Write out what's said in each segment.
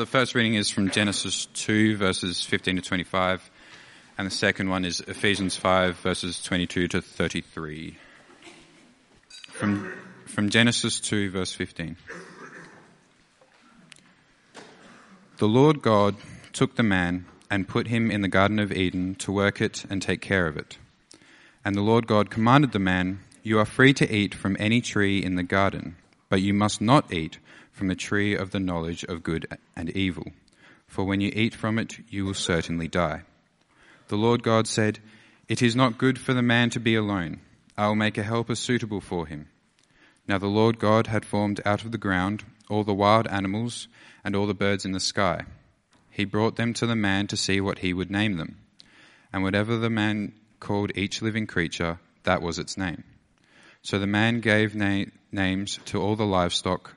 The first reading is from Genesis 2, verses 15 to 25, and the second one is Ephesians 5, verses 22 to 33. From, from Genesis 2, verse 15. The Lord God took the man and put him in the Garden of Eden to work it and take care of it. And the Lord God commanded the man, You are free to eat from any tree in the garden, but you must not eat from the tree of the knowledge of good and evil, for when you eat from it, you will certainly die. The Lord God said, It is not good for the man to be alone. I will make a helper suitable for him. Now the Lord God had formed out of the ground all the wild animals and all the birds in the sky. He brought them to the man to see what he would name them. And whatever the man called each living creature, that was its name. So the man gave na- names to all the livestock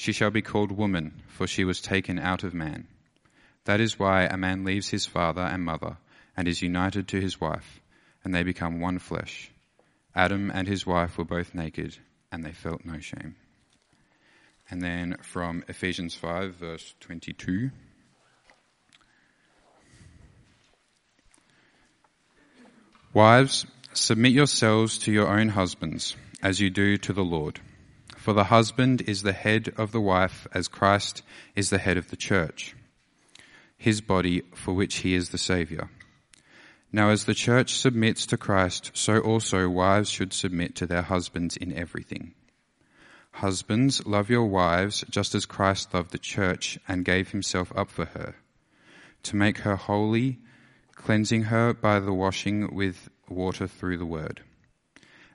She shall be called woman, for she was taken out of man. That is why a man leaves his father and mother and is united to his wife, and they become one flesh. Adam and his wife were both naked, and they felt no shame. And then from Ephesians 5, verse 22. Wives, submit yourselves to your own husbands, as you do to the Lord. For the husband is the head of the wife as Christ is the head of the church, his body for which he is the Saviour. Now as the church submits to Christ, so also wives should submit to their husbands in everything. Husbands, love your wives just as Christ loved the church and gave himself up for her, to make her holy, cleansing her by the washing with water through the word,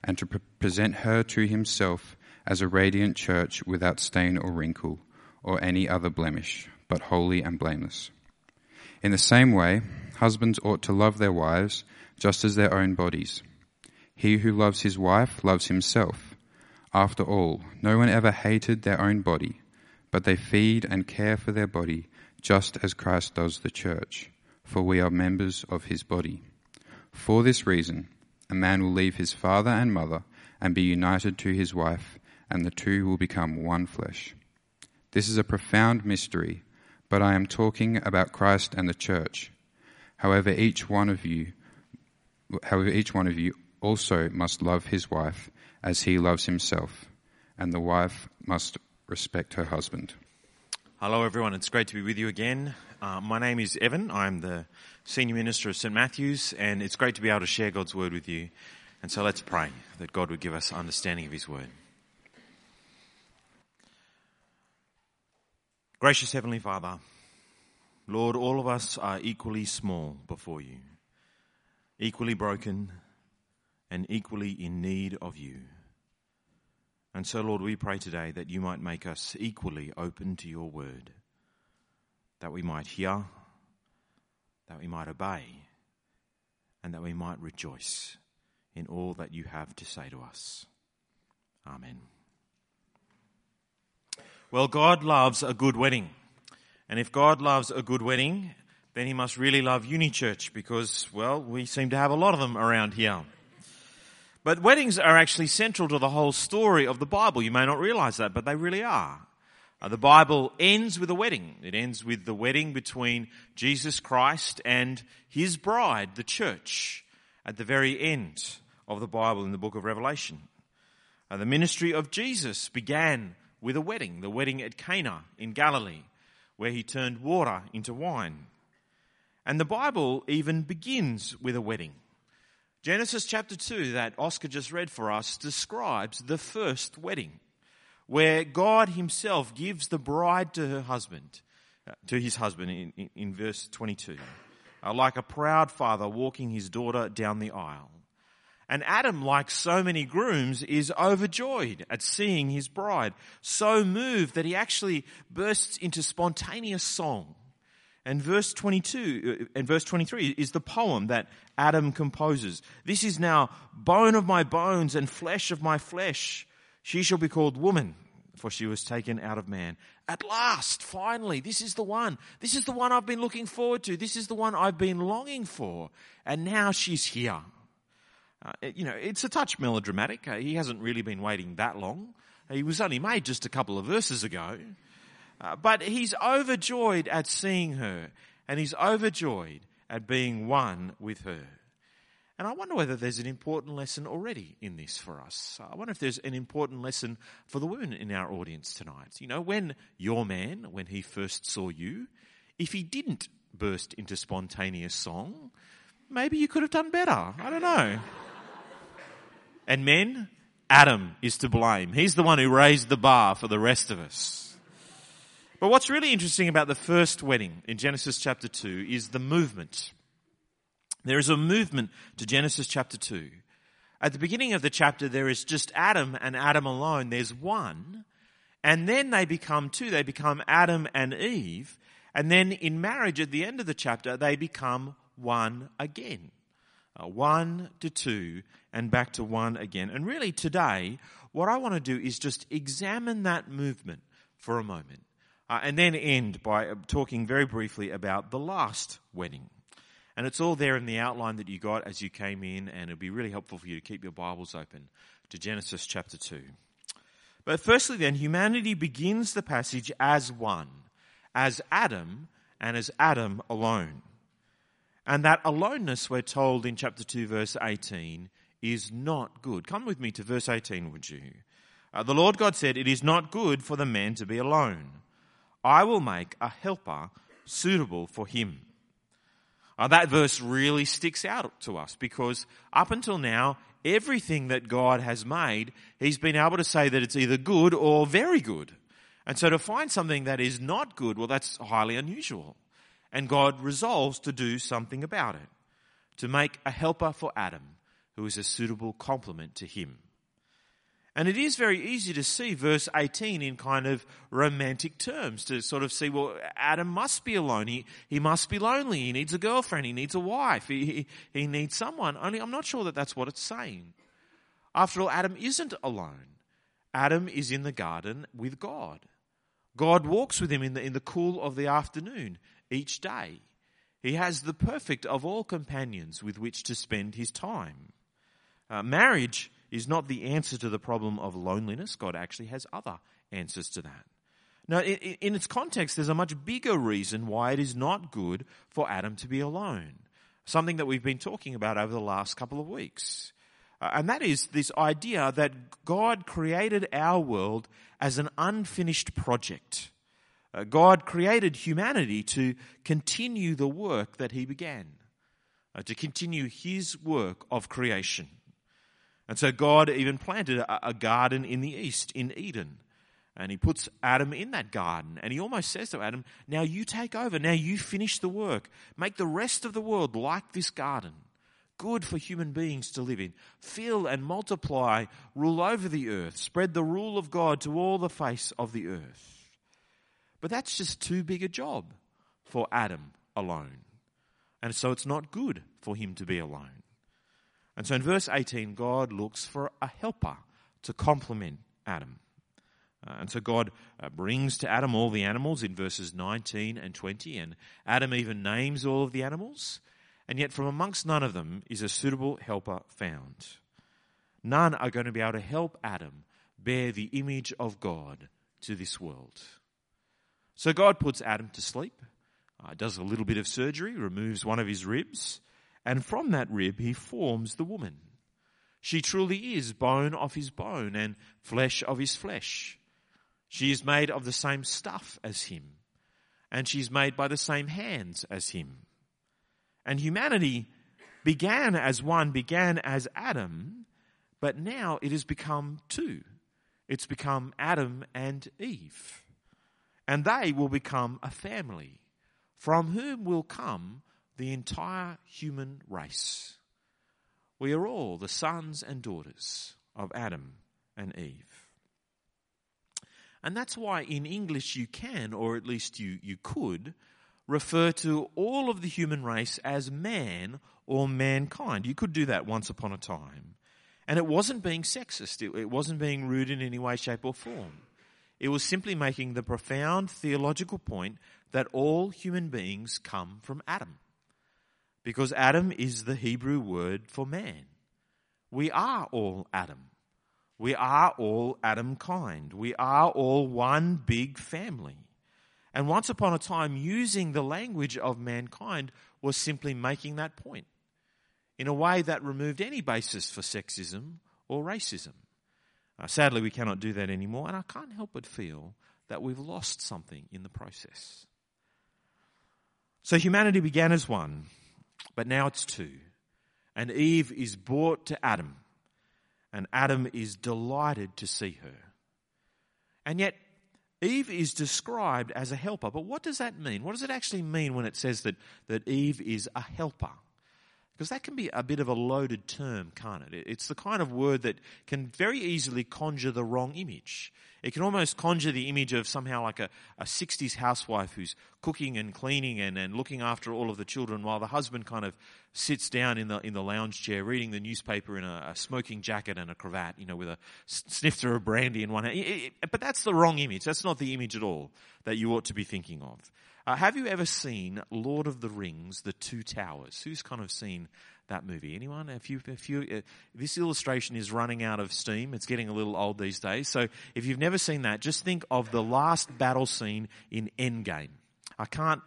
and to pre- present her to himself as a radiant church without stain or wrinkle or any other blemish, but holy and blameless. In the same way, husbands ought to love their wives just as their own bodies. He who loves his wife loves himself. After all, no one ever hated their own body, but they feed and care for their body just as Christ does the church, for we are members of his body. For this reason, a man will leave his father and mother and be united to his wife, and the two will become one flesh. This is a profound mystery, but I am talking about Christ and the church. However, each one of you, however, each one of you also must love his wife as he loves himself, and the wife must respect her husband. Hello, everyone. It's great to be with you again. Uh, my name is Evan. I'm the senior minister of St. Matthew's, and it's great to be able to share God's word with you. And so let's pray that God would give us understanding of his word. Gracious Heavenly Father, Lord, all of us are equally small before you, equally broken, and equally in need of you. And so, Lord, we pray today that you might make us equally open to your word, that we might hear, that we might obey, and that we might rejoice in all that you have to say to us. Amen. Well, God loves a good wedding. And if God loves a good wedding, then he must really love Uni Church because, well, we seem to have a lot of them around here. But weddings are actually central to the whole story of the Bible. You may not realize that, but they really are. Uh, the Bible ends with a wedding. It ends with the wedding between Jesus Christ and his bride, the church, at the very end of the Bible in the book of Revelation. Uh, the ministry of Jesus began with a wedding, the wedding at Cana in Galilee, where he turned water into wine. And the Bible even begins with a wedding. Genesis chapter 2, that Oscar just read for us, describes the first wedding, where God himself gives the bride to her husband, uh, to his husband in, in, in verse 22, uh, like a proud father walking his daughter down the aisle. And Adam, like so many grooms, is overjoyed at seeing his bride, so moved that he actually bursts into spontaneous song. And verse 22 uh, and verse 23 is the poem that Adam composes. This is now bone of my bones and flesh of my flesh. She shall be called woman, for she was taken out of man. At last, finally, this is the one. This is the one I've been looking forward to. This is the one I've been longing for. And now she's here. Uh, you know, it's a touch melodramatic. Uh, he hasn't really been waiting that long. He was only made just a couple of verses ago. Uh, but he's overjoyed at seeing her, and he's overjoyed at being one with her. And I wonder whether there's an important lesson already in this for us. I wonder if there's an important lesson for the women in our audience tonight. You know, when your man, when he first saw you, if he didn't burst into spontaneous song, maybe you could have done better. I don't know. And men, Adam is to blame. He's the one who raised the bar for the rest of us. But what's really interesting about the first wedding in Genesis chapter 2 is the movement. There is a movement to Genesis chapter 2. At the beginning of the chapter, there is just Adam and Adam alone. There's one. And then they become two. They become Adam and Eve. And then in marriage, at the end of the chapter, they become one again. Uh, one to two and back to one again. And really today, what I want to do is just examine that movement for a moment. Uh, and then end by uh, talking very briefly about the last wedding. And it's all there in the outline that you got as you came in, and it'll be really helpful for you to keep your Bibles open to Genesis chapter 2. But firstly, then, humanity begins the passage as one, as Adam, and as Adam alone. And that aloneness, we're told in chapter 2, verse 18, is not good. Come with me to verse 18, would you? Uh, the Lord God said, It is not good for the man to be alone. I will make a helper suitable for him. Uh, that verse really sticks out to us because up until now, everything that God has made, He's been able to say that it's either good or very good. And so to find something that is not good, well, that's highly unusual. And God resolves to do something about it, to make a helper for Adam who is a suitable complement to him. And it is very easy to see verse 18 in kind of romantic terms to sort of see, well, Adam must be alone. He, he must be lonely. He needs a girlfriend. He needs a wife. He, he, he needs someone. Only I'm not sure that that's what it's saying. After all, Adam isn't alone. Adam is in the garden with God. God walks with him in the, in the cool of the afternoon each day. He has the perfect of all companions with which to spend his time. Uh, marriage is not the answer to the problem of loneliness. God actually has other answers to that. Now, in its context, there's a much bigger reason why it is not good for Adam to be alone. Something that we've been talking about over the last couple of weeks. Uh, and that is this idea that God created our world as an unfinished project. Uh, God created humanity to continue the work that He began, uh, to continue His work of creation. And so God even planted a, a garden in the east, in Eden. And he puts Adam in that garden. And he almost says to Adam, Now you take over. Now you finish the work. Make the rest of the world like this garden. Good for human beings to live in. Fill and multiply, rule over the earth, spread the rule of God to all the face of the earth. But that's just too big a job for Adam alone. And so it's not good for him to be alone. And so in verse 18, God looks for a helper to complement Adam. Uh, and so God uh, brings to Adam all the animals in verses 19 and 20, and Adam even names all of the animals, and yet from amongst none of them is a suitable helper found. None are going to be able to help Adam bear the image of God to this world. So God puts Adam to sleep, uh, does a little bit of surgery, removes one of his ribs, and from that rib he forms the woman. She truly is bone of his bone and flesh of his flesh. She is made of the same stuff as him, and she's made by the same hands as him. And humanity began as one, began as Adam, but now it has become two. It's become Adam and Eve. And they will become a family from whom will come the entire human race. We are all the sons and daughters of Adam and Eve. And that's why in English you can, or at least you, you could, refer to all of the human race as man or mankind. You could do that once upon a time. And it wasn't being sexist, it, it wasn't being rude in any way, shape, or form. It was simply making the profound theological point that all human beings come from Adam. Because Adam is the Hebrew word for man. We are all Adam. We are all Adam kind. We are all one big family. And once upon a time, using the language of mankind was simply making that point in a way that removed any basis for sexism or racism. Uh, sadly, we cannot do that anymore, and I can't help but feel that we've lost something in the process. So humanity began as one, but now it's two. And Eve is brought to Adam, and Adam is delighted to see her. And yet, Eve is described as a helper. But what does that mean? What does it actually mean when it says that, that Eve is a helper? Because that can be a bit of a loaded term, can't it? It's the kind of word that can very easily conjure the wrong image. It can almost conjure the image of somehow like a, a 60s housewife who's cooking and cleaning and, and looking after all of the children while the husband kind of sits down in the, in the lounge chair reading the newspaper in a, a smoking jacket and a cravat, you know, with a snifter of brandy in one hand. It, it, but that's the wrong image. That's not the image at all that you ought to be thinking of. Uh, have you ever seen Lord of the Rings, The Two Towers? Who's kind of seen that movie? Anyone? If you, if you, uh, this illustration is running out of steam. It's getting a little old these days. So if you've never seen that, just think of the last battle scene in Endgame. I can't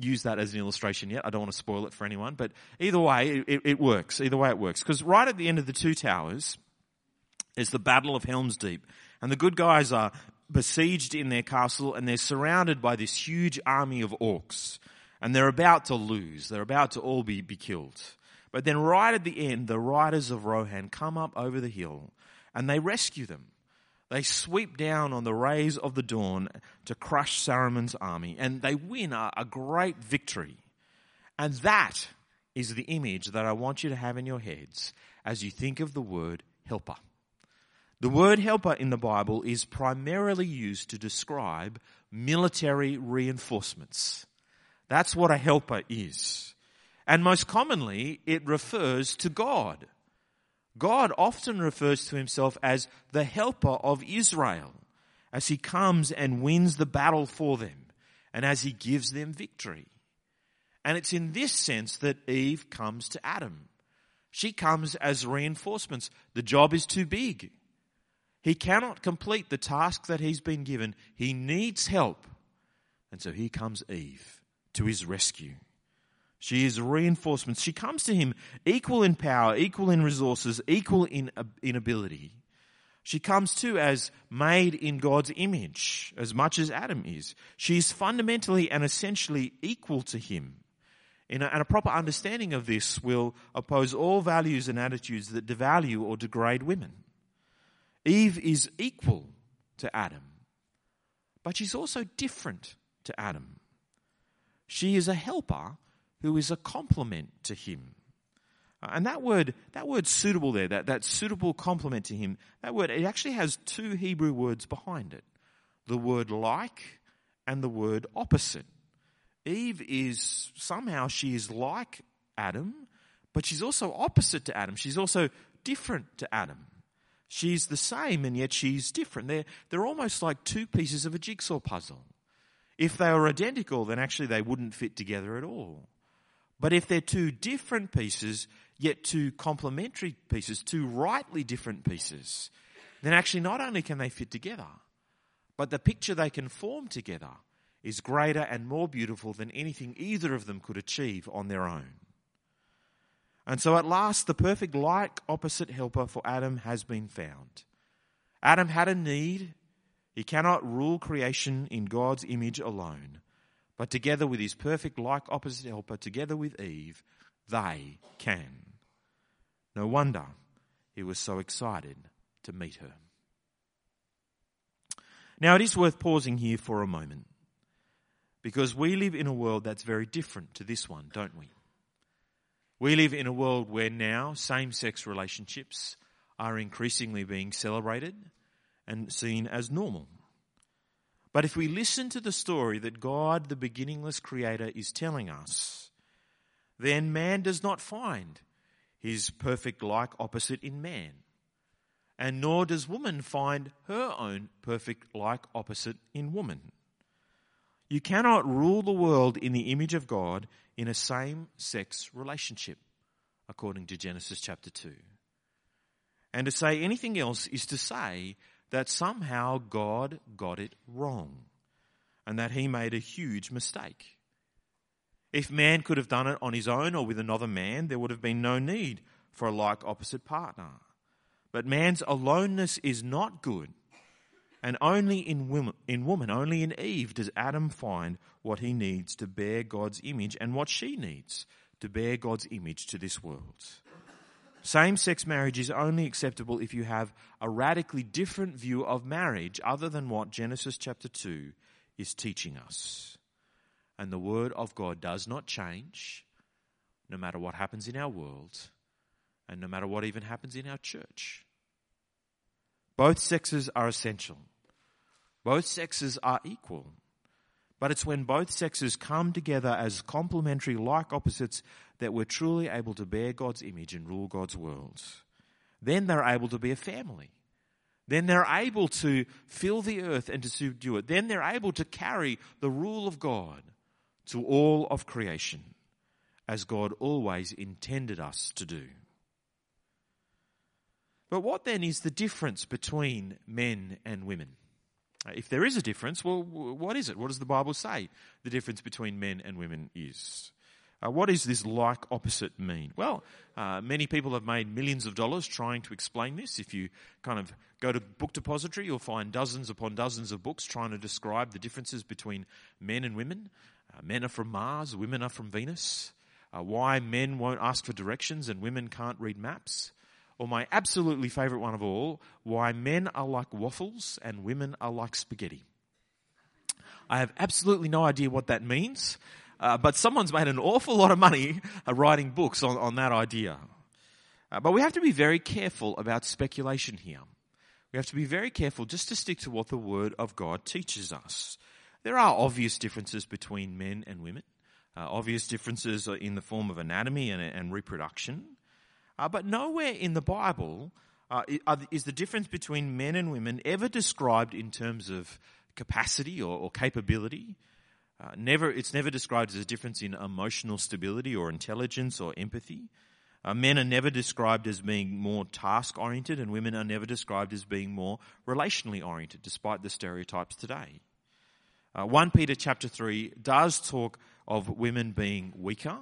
use that as an illustration yet. I don't want to spoil it for anyone, but either way, it, it works. Either way, it works. Because right at the end of the Two Towers is the Battle of Helm's Deep. And the good guys are besieged in their castle and they're surrounded by this huge army of orcs. And they're about to lose. They're about to all be, be killed. But then right at the end, the riders of Rohan come up over the hill and they rescue them. They sweep down on the rays of the dawn to crush Saruman's army and they win a, a great victory. And that is the image that I want you to have in your heads as you think of the word helper. The word helper in the Bible is primarily used to describe military reinforcements. That's what a helper is. And most commonly, it refers to God. God often refers to himself as the helper of Israel as he comes and wins the battle for them and as he gives them victory. And it's in this sense that Eve comes to Adam. She comes as reinforcements. The job is too big. He cannot complete the task that he's been given. He needs help. And so here comes Eve to his rescue. She is reinforcement. She comes to him equal in power, equal in resources, equal in, in ability. She comes too as made in God's image, as much as Adam is. She is fundamentally and essentially equal to him. And a, and a proper understanding of this will oppose all values and attitudes that devalue or degrade women. Eve is equal to Adam, but she's also different to Adam. She is a helper who is a complement to him. Uh, and that word, that word suitable there, that, that suitable complement to him, that word, it actually has two Hebrew words behind it. The word like and the word opposite. Eve is, somehow she is like Adam, but she's also opposite to Adam. She's also different to Adam. She's the same and yet she's different. They're, they're almost like two pieces of a jigsaw puzzle. If they were identical, then actually they wouldn't fit together at all. But if they're two different pieces, yet two complementary pieces, two rightly different pieces, then actually not only can they fit together, but the picture they can form together is greater and more beautiful than anything either of them could achieve on their own. And so at last, the perfect like opposite helper for Adam has been found. Adam had a need. He cannot rule creation in God's image alone. But together with his perfect like opposite helper, together with Eve, they can. No wonder he was so excited to meet her. Now it is worth pausing here for a moment because we live in a world that's very different to this one, don't we? We live in a world where now same sex relationships are increasingly being celebrated and seen as normal. But if we listen to the story that God, the beginningless creator, is telling us, then man does not find his perfect like opposite in man. And nor does woman find her own perfect like opposite in woman. You cannot rule the world in the image of God in a same sex relationship, according to Genesis chapter 2. And to say anything else is to say that somehow God got it wrong and that he made a huge mistake. If man could have done it on his own or with another man, there would have been no need for a like opposite partner. But man's aloneness is not good. And only in woman, in woman, only in Eve does Adam find what he needs to bear God's image and what she needs to bear God's image to this world. Same sex marriage is only acceptable if you have a radically different view of marriage other than what Genesis chapter 2 is teaching us. And the Word of God does not change no matter what happens in our world and no matter what even happens in our church. Both sexes are essential. Both sexes are equal. But it's when both sexes come together as complementary, like opposites, that we're truly able to bear God's image and rule God's world. Then they're able to be a family. Then they're able to fill the earth and to subdue it. Then they're able to carry the rule of God to all of creation, as God always intended us to do. But what then is the difference between men and women? If there is a difference, well, what is it? What does the Bible say the difference between men and women is? Uh, what does this like opposite mean? Well, uh, many people have made millions of dollars trying to explain this. If you kind of go to Book Depository, you'll find dozens upon dozens of books trying to describe the differences between men and women. Uh, men are from Mars, women are from Venus. Uh, why men won't ask for directions and women can't read maps or my absolutely favourite one of all, why men are like waffles and women are like spaghetti. I have absolutely no idea what that means, uh, but someone's made an awful lot of money uh, writing books on, on that idea. Uh, but we have to be very careful about speculation here. We have to be very careful just to stick to what the Word of God teaches us. There are obvious differences between men and women, uh, obvious differences in the form of anatomy and, and reproduction. Uh, but nowhere in the Bible uh, is the difference between men and women ever described in terms of capacity or, or capability. Uh, never, it's never described as a difference in emotional stability or intelligence or empathy. Uh, men are never described as being more task oriented, and women are never described as being more relationally oriented, despite the stereotypes today. Uh, 1 Peter chapter 3 does talk of women being weaker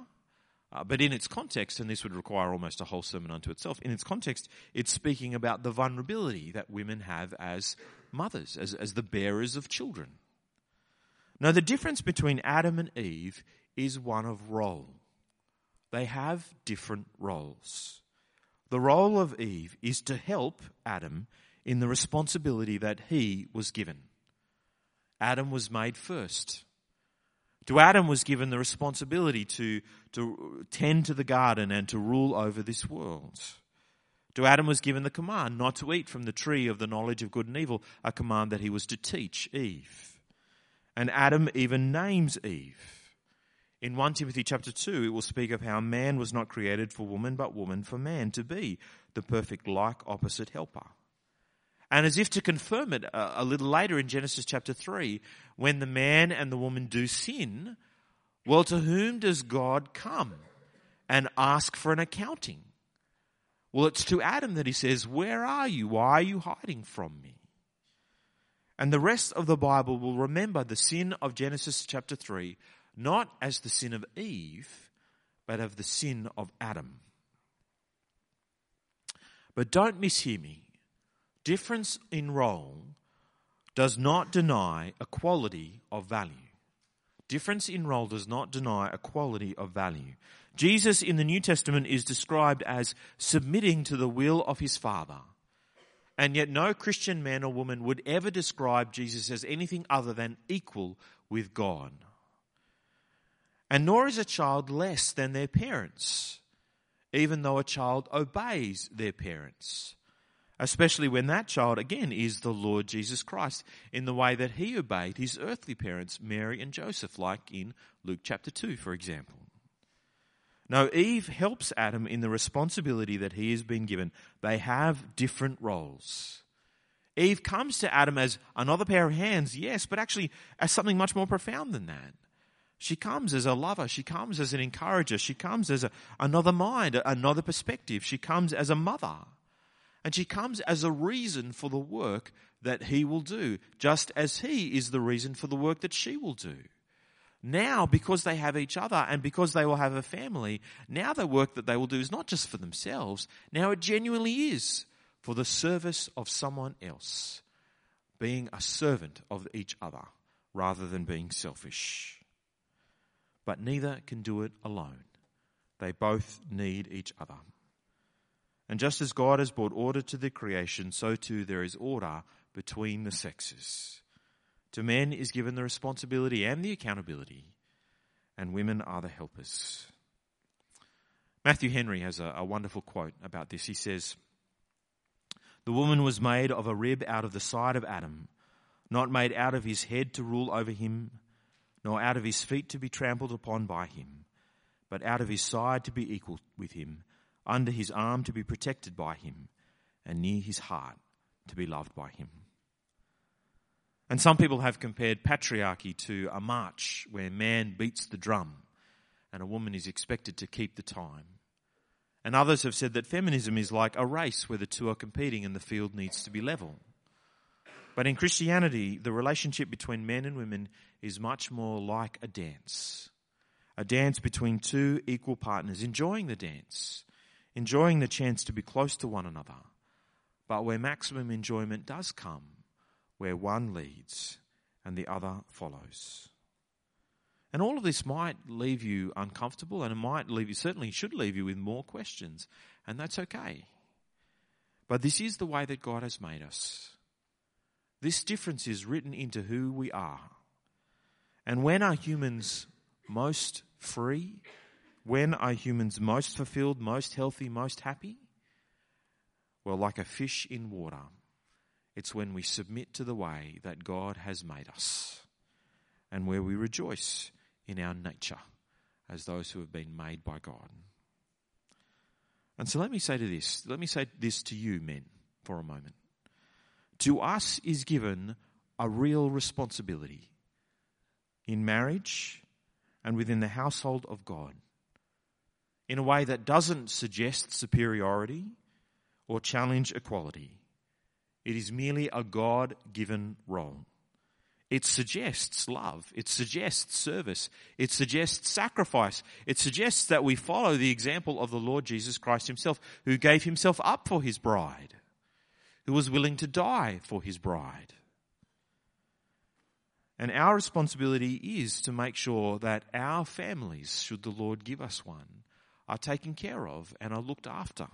uh, but in its context, and this would require almost a whole sermon unto itself, in its context, it's speaking about the vulnerability that women have as mothers, as, as the bearers of children. Now, the difference between Adam and Eve is one of role. They have different roles. The role of Eve is to help Adam in the responsibility that he was given. Adam was made first. To Adam was given the responsibility to, to tend to the garden and to rule over this world. To Adam was given the command not to eat from the tree of the knowledge of good and evil, a command that he was to teach Eve. And Adam even names Eve. In 1 Timothy chapter 2, it will speak of how man was not created for woman, but woman for man to be the perfect like opposite helper. And as if to confirm it uh, a, little later in Genesis chapter 3, when the man and the woman do sin, well, to whom does God come and ask for an accounting? Well, it's to Adam that he says, Where are you? Why are you hiding from me? And the rest of the Bible will remember the sin of Genesis chapter 3, not as the sin of Eve, but of the sin of Adam. But don't mishear me. Difference in role does not deny equality of value. Difference in role does not deny equality of value. Jesus in the New Testament is described as submitting to the will of his Father. And yet no Christian man or woman would ever describe Jesus as anything other than equal with God. And nor is a child less than their parents, even though a child obeys their parents. Especially when that child, again, is the Lord Jesus Christ in the way that he obeyed his earthly parents, Mary and Joseph, like in Luke chapter 2, for example. No, Eve helps Adam in the responsibility that he has been given. They have different roles. Eve comes to Adam as another pair of hands, yes, but actually as something much more profound than that. She comes as a lover. She comes as an encourager. She comes as a, another mind, another perspective. She comes as a mother. And she comes as a reason for the work that he will do, just as he is the reason for the work that she will do. Now, because they have each other and because they will have a family, now the work that they will do is not just for themselves. Now it genuinely is for the service of someone else, being a servant of each other rather than being selfish but neither can do it alone. They both need each other. And just as God has brought order to the creation, so too there is order between the sexes. To men is given the responsibility and the accountability, and women are the helpers. Matthew Henry has a, a wonderful quote about this. He says, The woman was made of a rib out of the side of Adam, not made out of his head to rule over him, nor out of his feet to be trampled upon by him, but out of his side to be equal with him, under his arm to be protected by him, and near his heart to be loved by him. And some people have compared patriarchy to a march where man beats the drum and a woman is expected to keep the time. And others have said that feminism is like a race where the two are competing and the field needs to be level. But in Christianity, the relationship between men and women is much more like a dance. A dance between two equal partners, enjoying the dance, enjoying the chance to be close to one another, but where maximum enjoyment does come, where one leads and the other follows. And all of this might leave you uncomfortable and it might leave you, certainly should leave you with more questions, and that's okay. But this is the way that God has made us. This difference is written into who we are. And when are humans most free? When are humans most fulfilled, most healthy, most happy? Well, like a fish in water, it's when we submit to the way that God has made us and where we rejoice in our nature as those who have been made by God. And so let me say to this, let me say this to you men for a moment to us is given a real responsibility in marriage and within the household of God in a way that doesn't suggest superiority or challenge equality. It is merely a God given role. It suggests love. It suggests service. It suggests sacrifice. It suggests that we follow the example of the Lord Jesus Christ himself, who gave himself up for his bride who was willing to die for his bride. And our responsibility is to make sure that our families, should the Lord give us one, are taken care of and are looked after.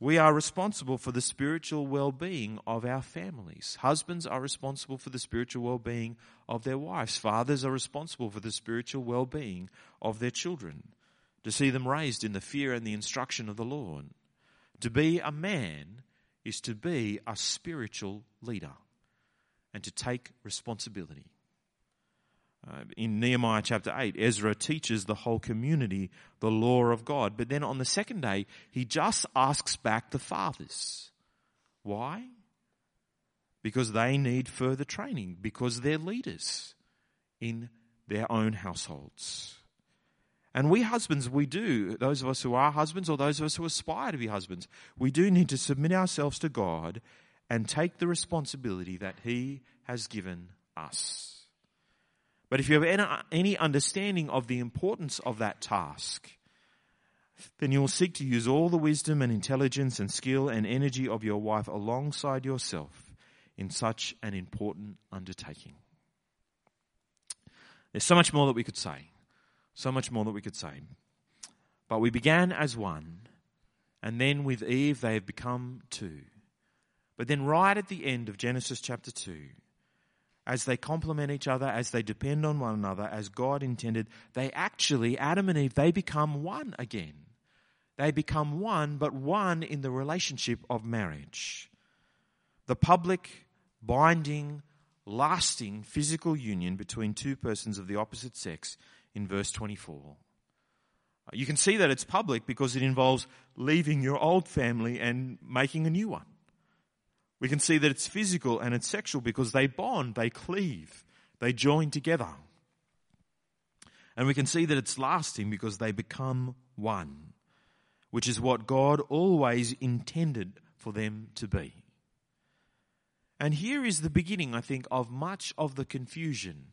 We are responsible for the spiritual well-being of our families. Husbands are responsible for the spiritual well-being of their wives. Fathers are responsible for the spiritual well-being of their children. To see them raised in the fear and the instruction of the Lord. To be a man is to be a spiritual leader and to take responsibility. Uh, in Nehemiah chapter 8, Ezra teaches the whole community the law of God. But then on the second day, he just asks back the fathers. Why? Because they need further training, because they're leaders in their own households. And we husbands, we do, those of us who are husbands or those of us who aspire to be husbands, we do need to submit ourselves to God and take the responsibility that He has given us. But if you have any understanding of the importance of that task, then you will seek to use all the wisdom and intelligence and skill and energy of your wife alongside yourself in such an important undertaking. There's so much more that we could say. So much more that we could say. But we began as one, and then with Eve they have become two. But then, right at the end of Genesis chapter 2, as they complement each other, as they depend on one another, as God intended, they actually, Adam and Eve, they become one again. They become one, but one in the relationship of marriage. The public, binding, lasting physical union between two persons of the opposite sex in verse 24. You can see that it's public because it involves leaving your old family and making a new one. We can see that it's physical and it's sexual because they bond, they cleave, they join together. And we can see that it's lasting because they become one, which is what God always intended for them to be. And here is the beginning, I think, of much of the confusion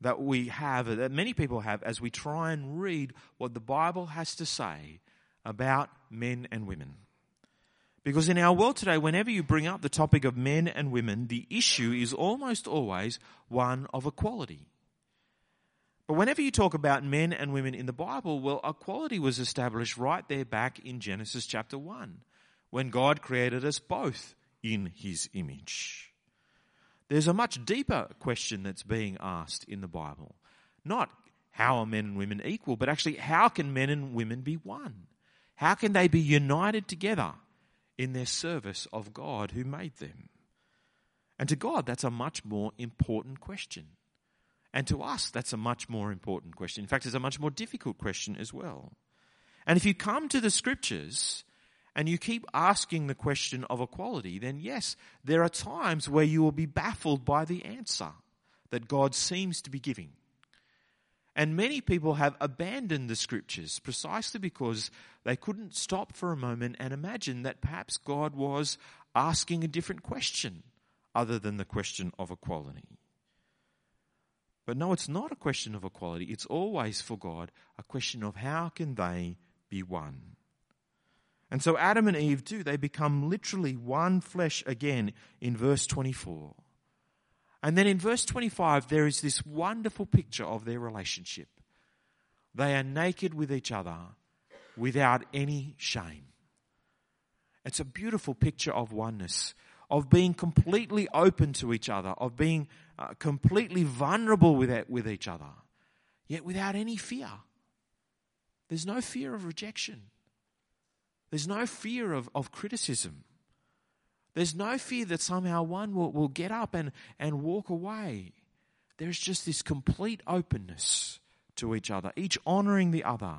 that we have, that many people have, as we try and read what the Bible has to say about men and women. Because in our world today, whenever you bring up the topic of men and women, the issue is almost always one of equality. But whenever you talk about men and women in the Bible, well, equality was established right there back in Genesis chapter 1, when God created us both in his image. There's a much deeper question that's being asked in the Bible. Not how are men and women equal, but actually how can men and women be one? How can they be united together in their service of God who made them? And to God, that's a much more important question. And to us, that's a much more important question. In fact, it's a much more difficult question as well. And if you come to the scriptures and you keep asking the question of equality, then yes, there are times where you will be baffled by the answer that God seems to be giving. And many people have abandoned the scriptures precisely because they couldn't stop for a moment and imagine that perhaps God was asking a different question other than the question of equality. But no, it's not a question of equality. It's always for God a question of how can they be one. And so Adam and Eve do. They become literally one flesh again in verse 24. And then in verse 25, there is this wonderful picture of their relationship. They are naked with each other without any shame. It's a beautiful picture of oneness, of being completely open to each other, of being uh, completely vulnerable with, it, with each other, yet without any fear. There's no fear of rejection. There's no fear of, of criticism. There's no fear that somehow one will, will get up and, and walk away. There's just this complete openness to each other, each honoring the other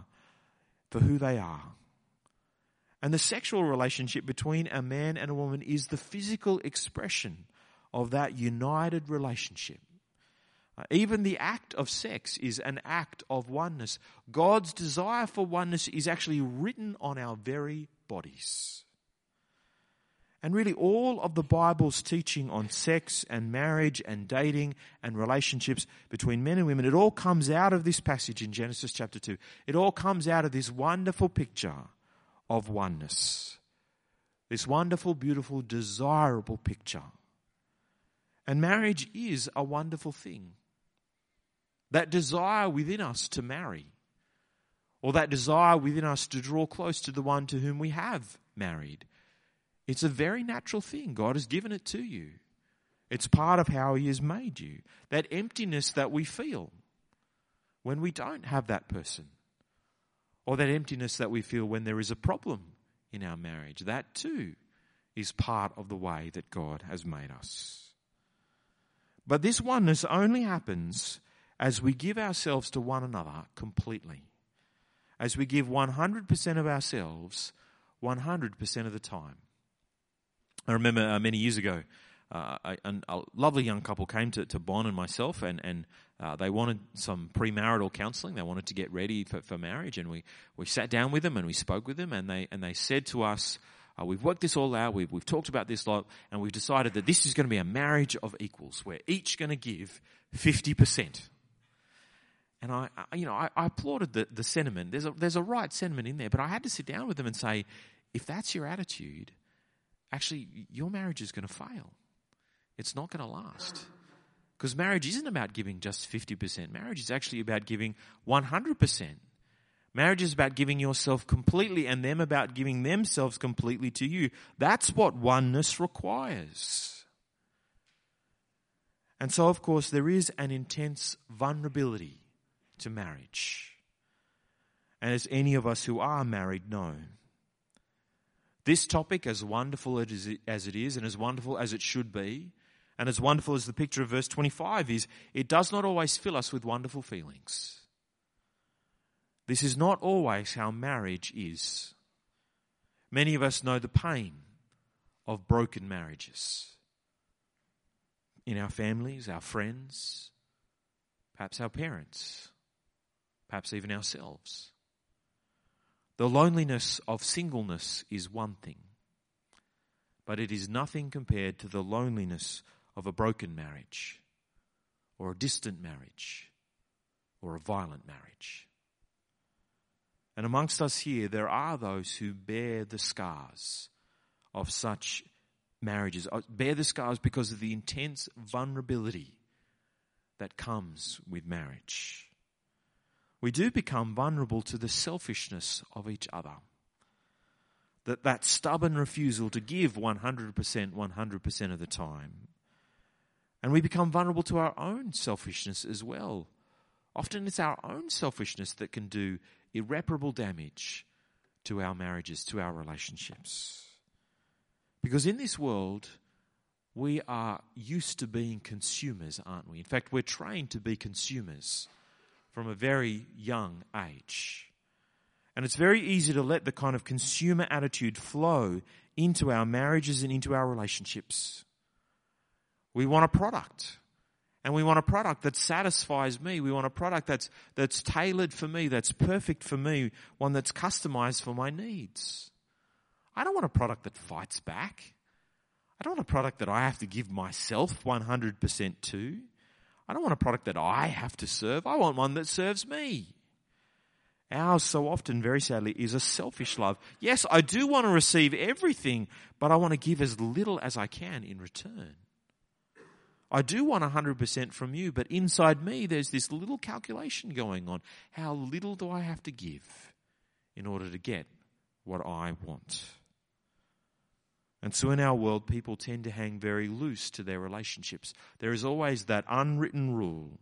for who they are. And the sexual relationship between a man and a woman is the physical expression of that united relationship. Uh, even the act of sex is an act of oneness. God's desire for oneness is actually written on our very bodies. And really, all of the Bible's teaching on sex and marriage and dating and relationships between men and women, it all comes out of this passage in Genesis chapter 2. It all comes out of this wonderful picture of oneness. This wonderful, beautiful, desirable picture. And marriage is a wonderful thing that desire within us to marry, or that desire within us to draw close to the one to whom we have married. It's a very natural thing. God has given it to you. It's part of how He has made you. That emptiness that we feel when we don't have that person, or that emptiness that we feel when there is a problem in our marriage, that too is part of the way that God has made us. But this oneness only happens as we give ourselves to one another completely, as we give 100% of ourselves 100% of the time. I remember uh, many years ago, uh, a, a, lovely young couple came to, to Bon and myself, and, and uh, they wanted some premarital counselling. They wanted to get ready for, for marriage, and we, we sat down with them and we spoke with them, and they and they said to us, uh, "We've worked this all out. We've we've talked about this lot, and we've decided that this is going to be a marriage of equals. We're each going to give fifty percent." And I, I you know, I, I, applauded the, the sentiment. There's a, there's a right sentiment in there, but I had to sit down with them and say, if that's your attitude, actually, your marriage is going to fail. It's not going to last. Because marriage isn't about giving just 50%. Marriage is actually about giving 100%. Marriage is about giving yourself completely and them about giving themselves completely to you. That's what oneness requires. And so, of course, there is an intense vulnerability to marriage. and as any of us who are married know. This topic, as wonderful as it is, and as wonderful as it should be, and as wonderful as the picture of verse 25 is, it does not always fill us with wonderful feelings. This is not always how marriage is. Many of us know the pain of broken marriages in our families, our friends, perhaps our parents, perhaps even ourselves. The loneliness of singleness is one thing, but it is nothing compared to the loneliness of a broken marriage, or a distant marriage, or a violent marriage. And amongst us here, there are those who bear the scars of such marriages, uh, bear the scars because of the intense vulnerability that comes with marriage we do become vulnerable to the selfishness of each other. That, that stubborn refusal to give 100%, 100% of the time. And we become vulnerable to our own selfishness as well. Often it's our own selfishness that can do irreparable damage to our marriages, to our relationships. Because in this world, we are used to being consumers, aren't we? In fact, we're trained to be consumers from a very young age. And it's very easy to let the kind of consumer attitude flow into our marriages and into our relationships. We want a product. And we want a product that satisfies me. We want a product that's, that's tailored for me, that's perfect for me, one that's customized for my needs. I don't want a product that fights back. I don't want a product that I have to give myself 100% to. I don't want a product that I have to serve. I want one that serves me. Ours, so often, very sadly, is a selfish love. Yes, I do want to receive everything, but I want to give as little as I can in return. I do want 100% from you, but inside me, there's this little calculation going on. How little do I have to give in order to get what I want? And so in our world, people tend to hang very loose to their relationships. There is always that unwritten rule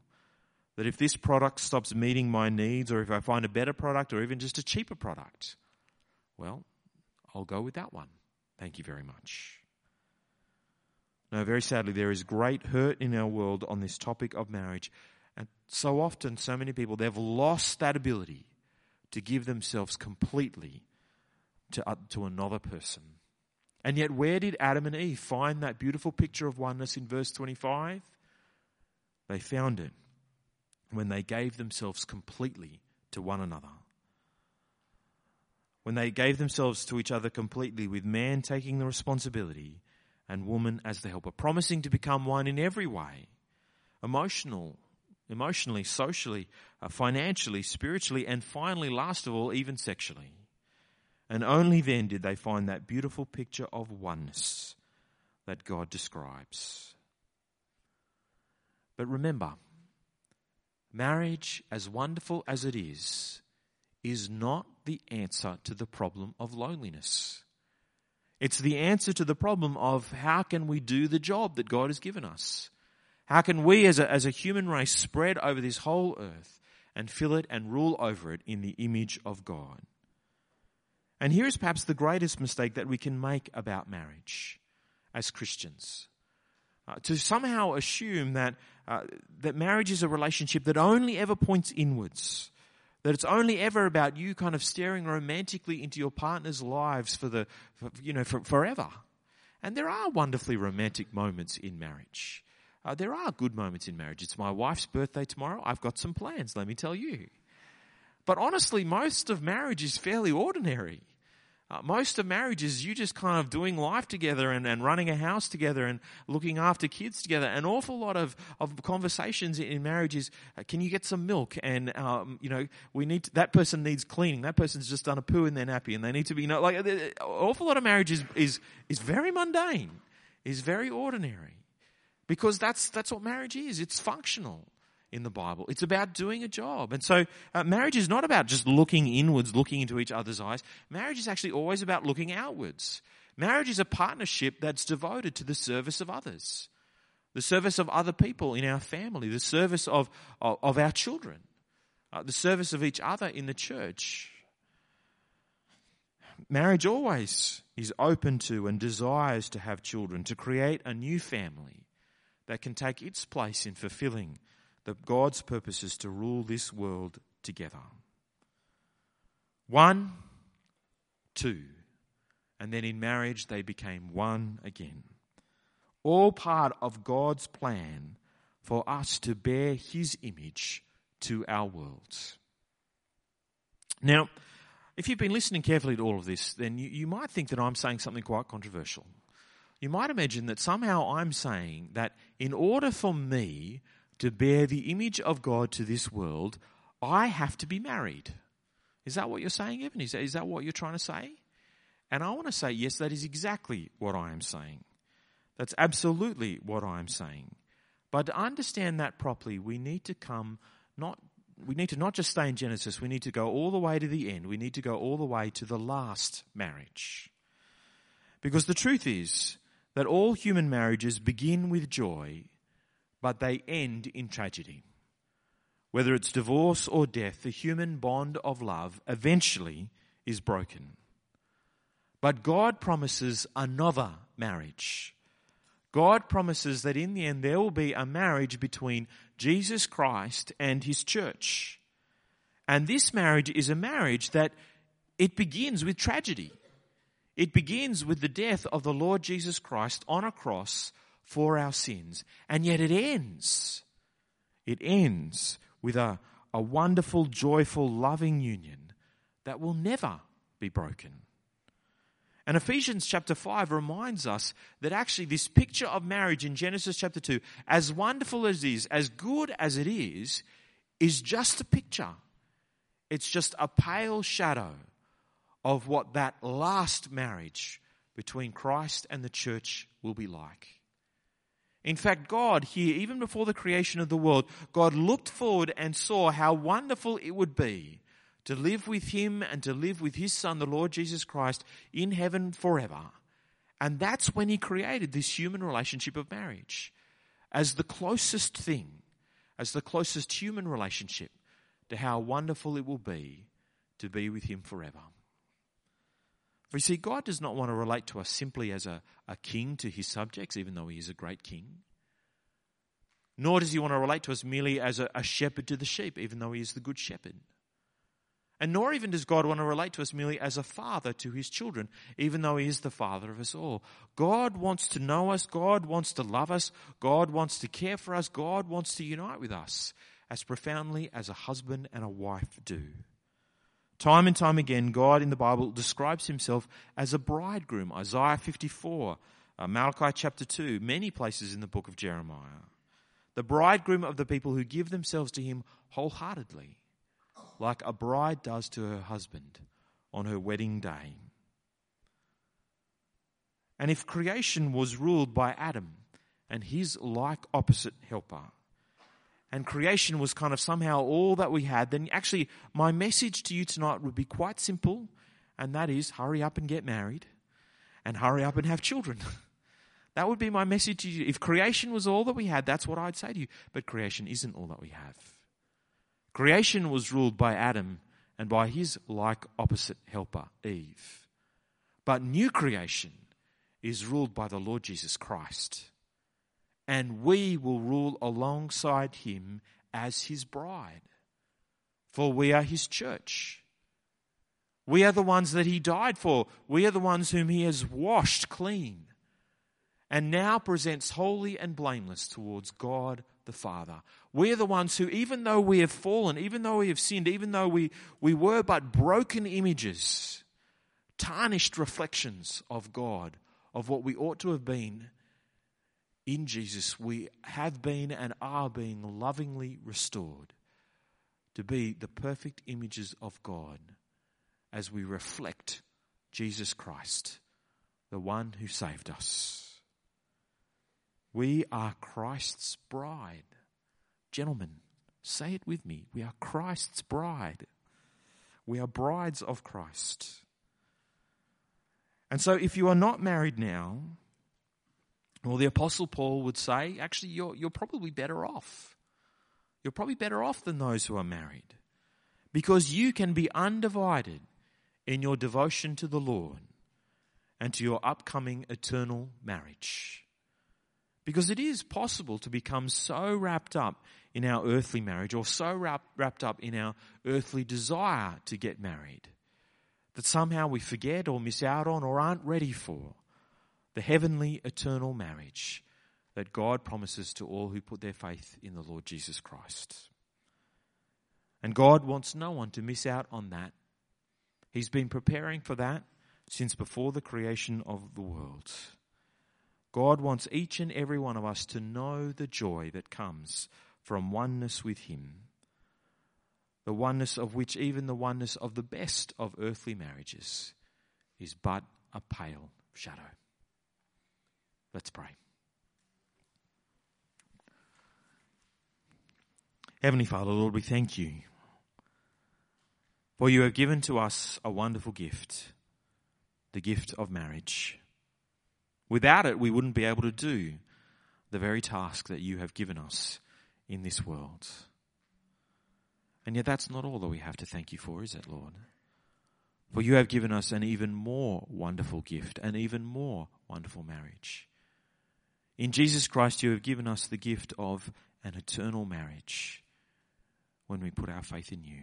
that if this product stops meeting my needs, or if I find a better product, or even just a cheaper product, well, I'll go with that one. Thank you very much. Now, very sadly, there is great hurt in our world on this topic of marriage. And so often, so many people, they've lost that ability to give themselves completely to, uh, to another person. And yet, where did Adam and Eve find that beautiful picture of oneness in verse 25? They found it when they gave themselves completely to one another. When they gave themselves to each other completely, with man taking the responsibility and woman as the helper, promising to become one in every way emotional, emotionally, socially, uh, financially, spiritually, and finally, last of all, even sexually. And only then did they find that beautiful picture of oneness that God describes. But remember, marriage, as wonderful as it is, is not the answer to the problem of loneliness. It's the answer to the problem of how can we do the job that God has given us? How can we as a, as a human race spread over this whole earth and fill it and rule over it in the image of God? And here is perhaps the greatest mistake that we can make about marriage as Christians. Uh, to somehow assume that, uh, that marriage is a relationship that only ever points inwards. That it's only ever about you kind of staring romantically into your partner's lives for the, for, you know, for, forever. And there are wonderfully romantic moments in marriage. Uh, there are good moments in marriage. It's my wife's birthday tomorrow. I've got some plans, let me tell you. But honestly, most of marriage is fairly ordinary. Uh, most of marriages, you just kind of doing life together and, and running a house together and looking after kids together. An awful lot of, of conversations in marriage is, uh, can you get some milk? And, um, you know, we need, to, that person needs cleaning. That person's just done a poo in their nappy and they need to be, you know, like, uh, an awful lot of marriage is, is, is very mundane, is very ordinary. Because that's, that's what marriage is. It's functional in the Bible. It's about doing a job. And so uh, marriage is not about just looking inwards, looking into each other's eyes. Marriage is actually always about looking outwards. Marriage is a partnership that's devoted to the service of others, the service of other people in our family, the service of, of, of our children. uh, the service of each other in the church. Marriage always is open to and desires to have children, to create a new family that can take its place in fulfilling the God's is to rule this world together. One, two, and then in marriage they became one again. All part of God's plan for us to bear His image to our worlds. Now, if you've been listening carefully to all of this, then you, you might think that I'm saying something quite controversial. You might imagine that somehow I'm saying that in order for me to bear the image of God to this world, I have to be married. Is that what you're saying, Evan? Is that, is that what you're trying to say? And I want to say, yes, that is exactly what I am saying. That's absolutely what I am saying. But to understand that properly, we need to come not we need to not just stay in Genesis, we need to go all the way to the end. We need to go all the way to the last marriage. Because the truth is that all human marriages begin with joy, but they end in tragedy. Whether it's divorce or death, the human bond of love eventually is broken. But God promises another marriage. God promises that in the end there will be a marriage between Jesus Christ and his church. And this marriage is a marriage that it begins with tragedy. It begins with the death of the Lord Jesus Christ on a cross for our sins. And yet it ends. It ends with a, a wonderful, joyful, loving union that will never be broken. And Ephesians chapter 5 reminds us that actually this picture of marriage in Genesis chapter 2, as wonderful as it is, as good as it is, is just a picture. It's just a pale shadow of what that last marriage between Christ and the church will be like. In fact, God here, even before the creation of the world, God looked forward and saw how wonderful it would be to live with Him and to live with His Son, the Lord Jesus Christ, in heaven forever. And that's when He created this human relationship of marriage as the closest thing, as the closest human relationship to how wonderful it will be to be with Him forever. For you see, God does not want to relate to us simply as a, a king to his subjects, even though he is a great king. Nor does he want to relate to us merely as a, a shepherd to the sheep, even though he is the good shepherd. And nor even does God want to relate to us merely as a father to his children, even though he is the father of us all. God wants to know us. God wants to love us. God wants to care for us. God wants to unite with us as profoundly as a husband and a wife do. Time and time again, God in the Bible describes himself as a bridegroom. Isaiah 54, uh, Malachi chapter 2, many places in the book of Jeremiah. The bridegroom of the people who give themselves to him wholeheartedly like a bride does to her husband on her wedding day. And if creation was ruled by Adam and his like opposite helper, and creation was kind of somehow all that we had, then actually my message to you tonight would be quite simple, and that is hurry up and get married and hurry up and have children. that would be my message to you. If creation was all that we had, that's what I'd say to you. But creation isn't all that we have. Creation was ruled by Adam and by his like opposite helper, Eve. But new creation is ruled by the Lord Jesus Christ. And we will rule alongside him as his bride. For we are his church. We are the ones that he died for. We are the ones whom he has washed clean and now presents holy and blameless towards God the Father. We're the ones who, even though we have fallen, even though we have sinned, even though we, we were but broken images, tarnished reflections of God, of what we ought to have been, in Jesus, we have been and are being lovingly restored to be the perfect images of God as we reflect Jesus Christ, the one who saved us. We are Christ's bride. Gentlemen, say it with me. We are Christ's bride. We are brides of Christ. And so, if you are not married now, well, the Apostle Paul would say, actually, you're, you're probably better off. You're probably better off than those who are married. because you can be undivided in your devotion to the Lord and to your upcoming eternal marriage. Because it is possible to become so wrapped up in our earthly marriage or so wrapped up in our earthly desire to get married that somehow we forget or miss out on or aren't ready for the heavenly eternal marriage that God promises to all who put their faith in the Lord Jesus Christ. And God wants no one to miss out on that. He's been preparing for that since before the creation of the world. God wants each and every one of us to know the joy that comes from oneness with Him, the oneness of which even the oneness of the best of earthly marriages is but a pale shadow. Let's pray. Heavenly Father, Lord, we thank you for you have given to us a wonderful gift, the gift of marriage. Without it, we wouldn't be able to do the very task that you have given us in this world. And yet, that's not all that we have to thank you for, is it, Lord? For you have given us an even more wonderful gift, an even more wonderful marriage. In Jesus Christ, you have given us the gift of an eternal marriage when we put our faith in you.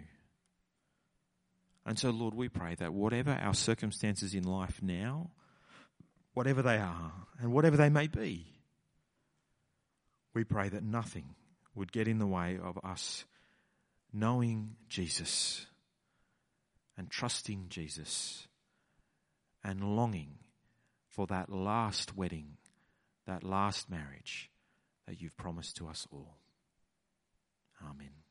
And so, Lord, we pray that whatever our circumstances in life now, whatever they are, and whatever they may be, we pray that nothing would get in the way of us knowing Jesus and trusting Jesus and longing for that last wedding, that last marriage that you've promised to us all. Amen.